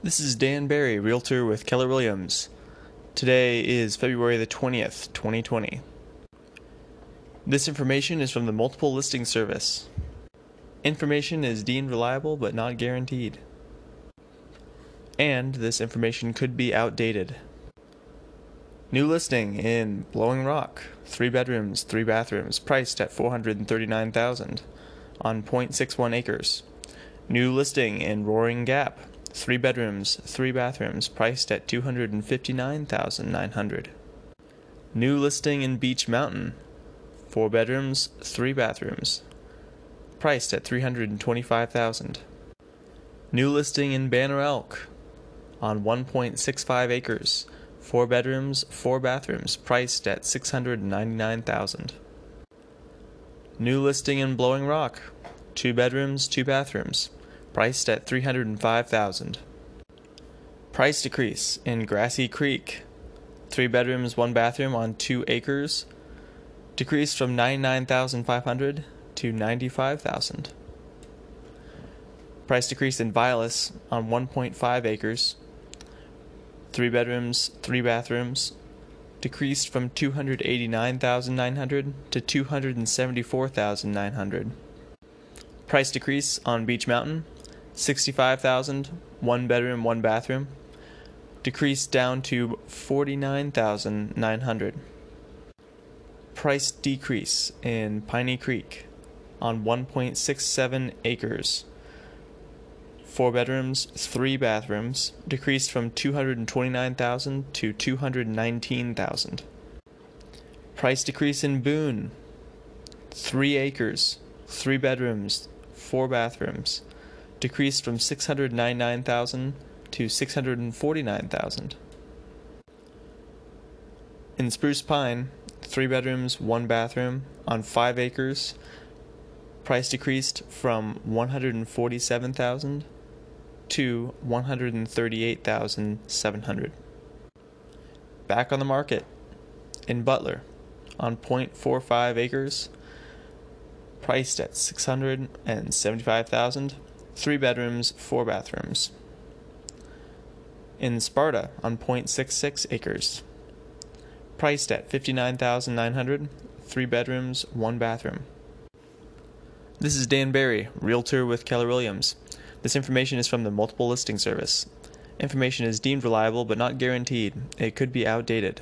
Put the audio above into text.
This is Dan Barry, Realtor with Keller Williams. Today is February the 20th, 2020. This information is from the Multiple Listing Service. Information is deemed reliable but not guaranteed. And this information could be outdated. New listing in Blowing Rock, 3 bedrooms, 3 bathrooms, priced at 439,000 on 0.61 acres. New listing in Roaring Gap, three bedrooms, three bathrooms, priced at 259,900. New listing in Beech Mountain, four bedrooms, three bathrooms, priced at 325,000. New listing in Banner Elk on 1.65 acres, four bedrooms, four bathrooms, priced at 699,000. New listing in Blowing Rock, two bedrooms, two bathrooms, priced at 305,000. Price decrease in Grassy Creek, 3 bedrooms, 1 bathroom on 2 acres, decreased from 99,500 to 95,000. Price decrease in Vilas on 1.5 acres, 3 bedrooms, 3 bathrooms, decreased from 289,900 to 274,900. Price decrease on Beech Mountain 65,000, one bedroom, one bathroom, decreased down to 49,900. Price decrease in Piney Creek on 1.67 acres. Four bedrooms, three bathrooms, decreased from 229,000 to 219,000. Price decrease in Boone, three acres, three bedrooms, four bathrooms, decreased from 699,000 to 649,000. In Spruce Pine, three bedrooms, one bathroom on five acres, price decreased from 147,000 to 138,700. Back on the market in Butler on 0.45 acres, priced at 675,000 three bedrooms, four bathrooms. In Sparta, on 0.66 acres. Priced at 59900 three bedrooms, one bathroom. This is Dan Barry, Realtor with Keller Williams. This information is from the Multiple Listing Service. Information is deemed reliable but not guaranteed. It could be outdated.